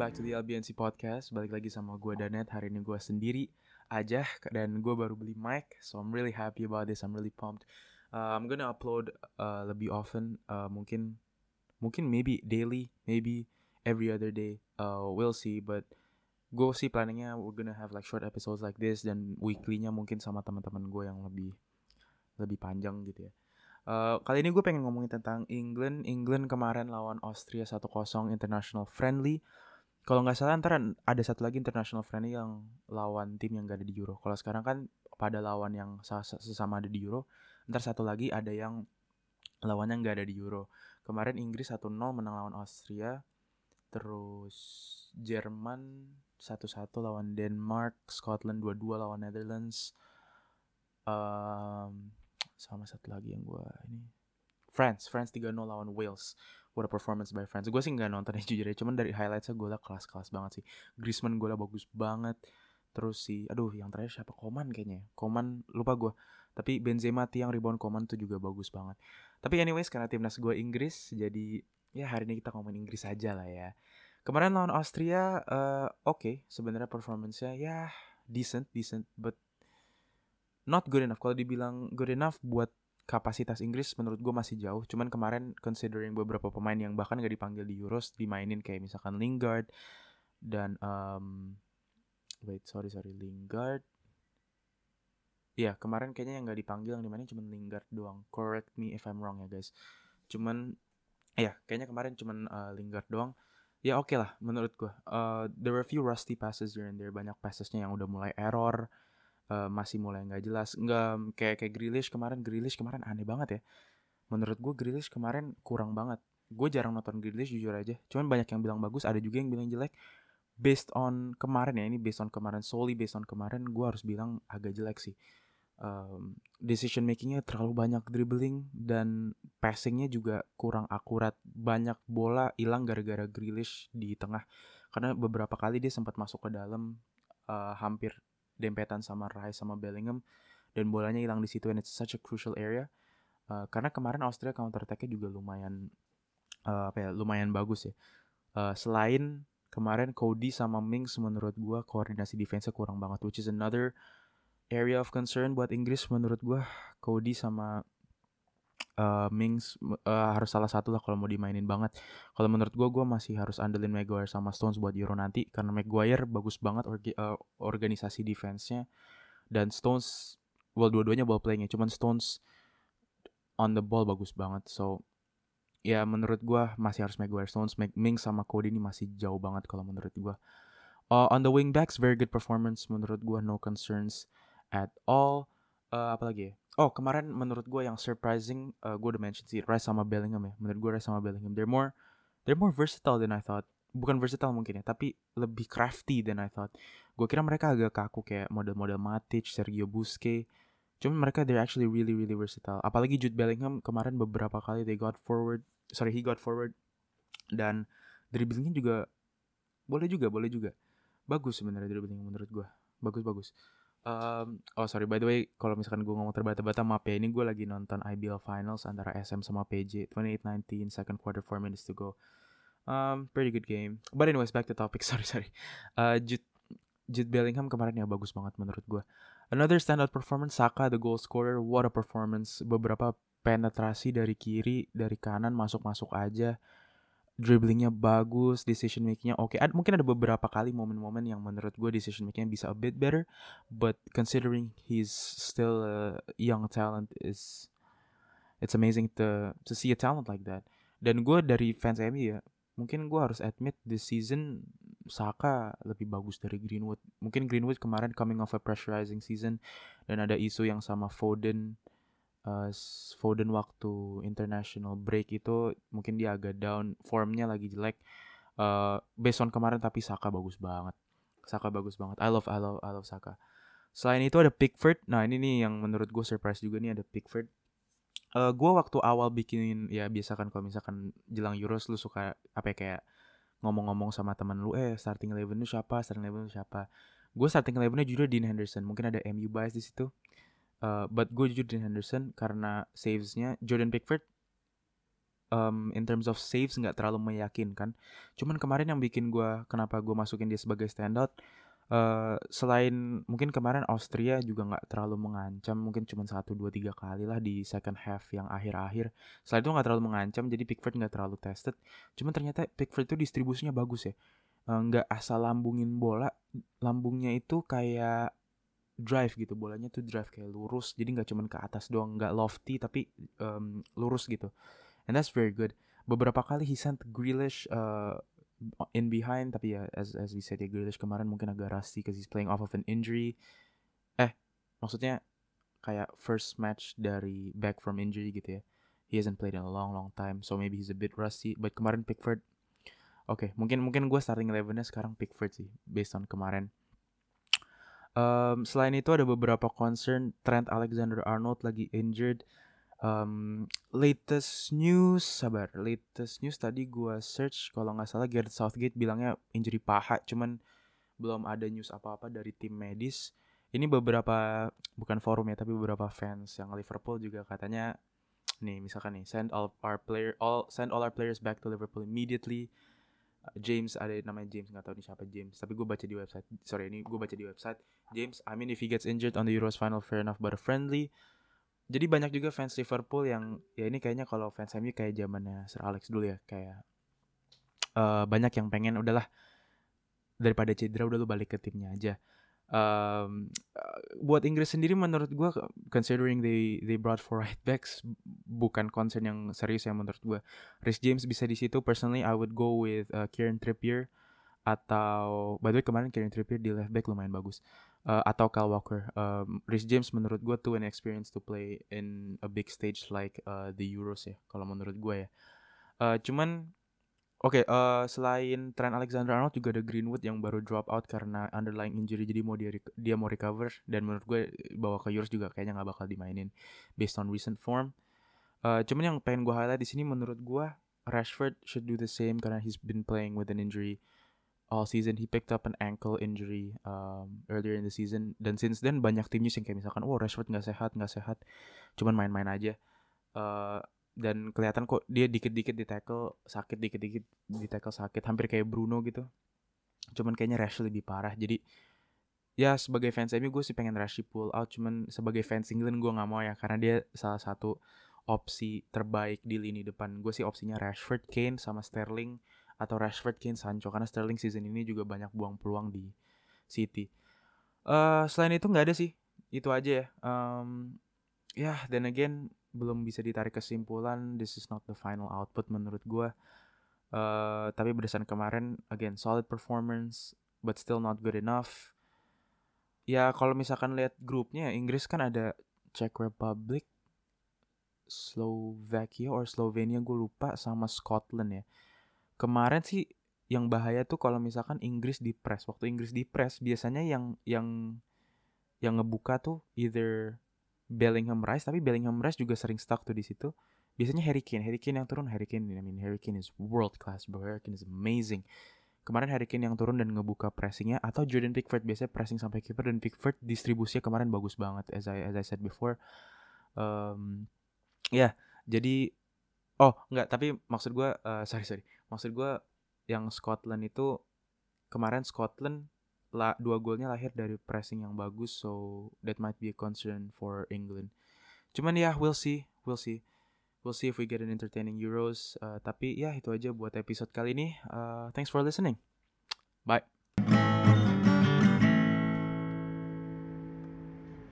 back to the LBNC Podcast. Balik lagi sama gue Danet. Hari ini gue sendiri aja Dan gue baru beli mic So I'm really happy about this. I'm really pumped. Uh, I'm gonna upload uh, lebih often uh, Mungkin Mungkin maybe daily Maybe every other day. Uh, We'll see But Gue sih planningnya We're gonna have like short episodes like this Dan weekly-nya mungkin sama teman-teman gue yang lebih Lebih panjang gitu ya. Uh, kali ini gue pengen ngomongin tentang England. England kemarin lawan Austria 1-0 international friendly. Kalau nggak salah ntar ada satu lagi international friendly yang lawan tim yang gak ada di Euro. Kalau sekarang kan pada lawan yang sesama ada di Euro. Ntar satu lagi ada yang lawannya nggak ada di Euro. Kemarin Inggris 1-0 menang lawan Austria. Terus Jerman 1-1 lawan Denmark. Scotland 2-2 lawan Netherlands. Um, sama satu lagi yang gue ini France France 3-0 lawan Wales what a performance by France gue sih nggak nonton ya jujur ya cuman dari highlightsnya gue lah kelas-kelas banget sih. Griezmann gue lah bagus banget. Terus si aduh yang terakhir siapa? Koman kayaknya Koman lupa gue tapi Benzema tiang rebound Koman tuh juga bagus banget. Tapi anyways karena timnas gue Inggris jadi ya hari ini kita ngomongin Inggris aja lah ya. Kemarin lawan Austria uh, oke okay, sebenarnya performance-nya ya decent decent but not good enough. Kalau dibilang good enough buat kapasitas Inggris menurut gue masih jauh. Cuman kemarin considering beberapa pemain yang bahkan gak dipanggil di Euros dimainin kayak misalkan Lingard dan um, wait sorry sorry Lingard. Iya kemarin kayaknya yang gak dipanggil yang dimainin cuma Lingard doang. Correct me if I'm wrong ya guys. Cuman ya kayaknya kemarin cuma uh, Lingard doang. Ya oke okay lah menurut gue. Uh, there were few rusty passes here and there. Banyak passesnya yang udah mulai error uh, masih mulai nggak jelas. Nggak kayak kayak Grealish kemarin Grealish kemarin aneh banget ya. Menurut gue Grealish kemarin kurang banget. Gue jarang nonton Grealish jujur aja. Cuman banyak yang bilang bagus ada juga yang bilang jelek. Based on kemarin ya ini based on kemarin solely based on kemarin gue harus bilang agak jelek sih. Um, decision makingnya terlalu banyak dribbling dan passingnya juga kurang akurat. Banyak bola hilang gara-gara Grealish di tengah. Karena beberapa kali dia sempat masuk ke dalam uh, hampir dempetan sama Rice sama Bellingham dan bolanya hilang di situ and it's such a crucial area. Uh, karena kemarin Austria counter attack-nya juga lumayan uh, apa ya lumayan bagus ya. Uh, selain kemarin Cody sama Mings menurut gua koordinasi defense-nya kurang banget which is another area of concern buat Inggris menurut gua. Cody sama uh, Mings uh, harus salah satu lah kalau mau dimainin banget. Kalau menurut gue, gue masih harus andelin Maguire sama Stones buat Euro nanti karena Maguire bagus banget orgi, uh, organisasi defense-nya dan Stones, well dua-duanya ball playing-nya, cuman Stones on the ball bagus banget. So ya menurut gue masih harus Maguire, Stones, Mings sama Cody ini masih jauh banget kalau menurut gue. Uh, on the wing backs, very good performance menurut gue, no concerns at all. Uh, apa lagi ya? Oh kemarin menurut gue yang surprising, uh, gue udah mention sih Rice sama Bellingham ya. Menurut gue Rice sama Bellingham, they're more they're more versatile than I thought. Bukan versatile mungkin ya, tapi lebih crafty than I thought. Gue kira mereka agak kaku kayak model-model Matic, Sergio Busquets. Cuma mereka they're actually really really versatile. Apalagi Jude Bellingham kemarin beberapa kali they got forward, sorry he got forward dan dribblingnya juga boleh juga boleh juga bagus sebenarnya dribblingnya menurut gue bagus bagus Um, oh sorry by the way kalau misalkan gue ngomong terbata-bata maaf ya ini gue lagi nonton IBL Finals antara SM sama PJ 28-19 second quarter 4 minutes to go. Um, pretty good game. But anyways back to topic sorry sorry. Uh, Jude, Jude Bellingham kemarin ya bagus banget menurut gue another standout performance Saka the goal scorer. What a performance. Beberapa penetrasi dari kiri dari kanan masuk-masuk aja dribblingnya bagus, decision makingnya oke. Okay. mungkin ada beberapa kali momen-momen yang menurut gue decision makingnya bisa a bit better, but considering he's still a young talent is it's amazing to to see a talent like that. Dan gue dari fans MU ya, mungkin gue harus admit this season Saka lebih bagus dari Greenwood. Mungkin Greenwood kemarin coming off a pressurizing season dan ada isu yang sama Foden uh, Foden waktu international break itu mungkin dia agak down formnya lagi jelek. Uh, based on kemarin tapi Saka bagus banget. Saka bagus banget. I love I love I love Saka. Selain itu ada Pickford. Nah ini nih yang menurut gue surprise juga nih ada Pickford. Uh, gue waktu awal bikin ya biasa kan kalau misalkan jelang Euros lu suka apa ya, kayak ngomong-ngomong sama teman lu eh starting eleven lu siapa? Starting eleven lu siapa? Gue starting elevennya jujur Dean Henderson. Mungkin ada MU bias di situ Uh, but gue jujur Dean Henderson karena savesnya Jordan Pickford um, in terms of saves nggak terlalu meyakinkan. Cuman kemarin yang bikin gue kenapa gue masukin dia sebagai standout Uh, selain mungkin kemarin Austria juga nggak terlalu mengancam mungkin cuma satu dua tiga kali lah di second half yang akhir-akhir. Selain itu nggak terlalu mengancam jadi Pickford nggak terlalu tested. Cuman ternyata Pickford itu distribusinya bagus ya. Uh, nggak asal lambungin bola lambungnya itu kayak drive gitu bolanya tuh drive kayak lurus jadi nggak cuman ke atas doang nggak lofty tapi um, lurus gitu. And that's very good. Beberapa kali he sent Grealish uh, in behind tapi ya as as we said ya Grealish kemarin mungkin agak rusty because he's playing off of an injury. Eh maksudnya kayak first match dari back from injury gitu ya. He hasn't played in a long long time so maybe he's a bit rusty. But kemarin Pickford oke okay, mungkin mungkin gue starting elevennya sekarang Pickford sih based on kemarin um, selain itu ada beberapa concern Trent Alexander Arnold lagi injured. Um, latest news sabar latest news tadi gue search kalau nggak salah Gareth Southgate bilangnya injury paha cuman belum ada news apa-apa dari tim medis. Ini beberapa bukan forum ya tapi beberapa fans yang Liverpool juga katanya nih misalkan nih send all our player all send all our players back to Liverpool immediately James ada namanya James nggak tahu nih siapa James tapi gue baca di website sorry ini gue baca di website James I mean if he gets injured on the Euros final fair enough but friendly jadi banyak juga fans Liverpool yang ya ini kayaknya kalau fans MU kayak zamannya Sir Alex dulu ya kayak uh, banyak yang pengen udahlah daripada cedera udah lu balik ke timnya aja. Um, buat Inggris sendiri menurut gue considering they they brought four right backs bukan concern yang serius ya menurut gue. Rhys James bisa di situ. Personally I would go with uh, Kieran Trippier atau by the way kemarin Kieran Trippier di left back lumayan bagus uh, atau Kyle Walker. Um, Rhys James menurut gue tuh an experience to play in a big stage like uh, the Euros ya, kalau menurut gue ya. Uh, cuman Oke, okay, uh, selain Trent Alexander-Arnold juga ada Greenwood yang baru drop out karena underlying injury jadi mau dia dia mau recover. Dan menurut gue bawa ke Euros juga kayaknya nggak bakal dimainin based on recent form. Uh, cuman yang pengen gue highlight di sini menurut gue Rashford should do the same karena he's been playing with an injury all season. He picked up an ankle injury um, earlier in the season. Dan since then banyak tim news yang kayak misalkan oh Rashford nggak sehat nggak sehat. Cuman main-main aja. Uh, dan kelihatan kok dia dikit-dikit di tackle sakit dikit-dikit di tackle sakit hampir kayak Bruno gitu. Cuman kayaknya Rashford lebih parah. Jadi ya sebagai fans MU gue sih pengen Rashford pull out. Cuman sebagai fans England gue nggak mau ya karena dia salah satu opsi terbaik di lini depan. Gue sih opsinya Rashford Kane sama Sterling atau Rashford, Kane, Sancho. Karena Sterling season ini juga banyak buang peluang di City. Uh, selain itu nggak ada sih, itu aja ya. Um, ya, yeah, then again belum bisa ditarik kesimpulan. This is not the final output menurut gue. Uh, tapi berdasarkan kemarin, again solid performance, but still not good enough. Ya kalau misalkan lihat grupnya, Inggris kan ada Czech Republic, Slovakia or Slovenia gue lupa sama Scotland ya kemarin sih yang bahaya tuh kalau misalkan Inggris di press waktu Inggris di press biasanya yang yang yang ngebuka tuh either Bellingham Rice tapi Bellingham Rice juga sering stuck tuh di situ. Biasanya Harry Kane Harry Kane yang turun Harry Kane I mean Harry Kane is world class bro. Harry Kane is amazing. Kemarin Harry Kane yang turun dan ngebuka pressingnya atau Jordan Pickford biasanya pressing sampai keeper dan Pickford distribusinya kemarin bagus banget as I as I said before. Um, ya yeah, jadi oh nggak tapi maksud gue uh, sorry sorry. Maksud gue yang Scotland itu kemarin Scotland la, dua golnya lahir dari pressing yang bagus so that might be a concern for England. Cuman ya we'll see we'll see. We'll see if we get an entertaining Euros uh, tapi ya itu aja buat episode kali ini. Uh, thanks for listening. Bye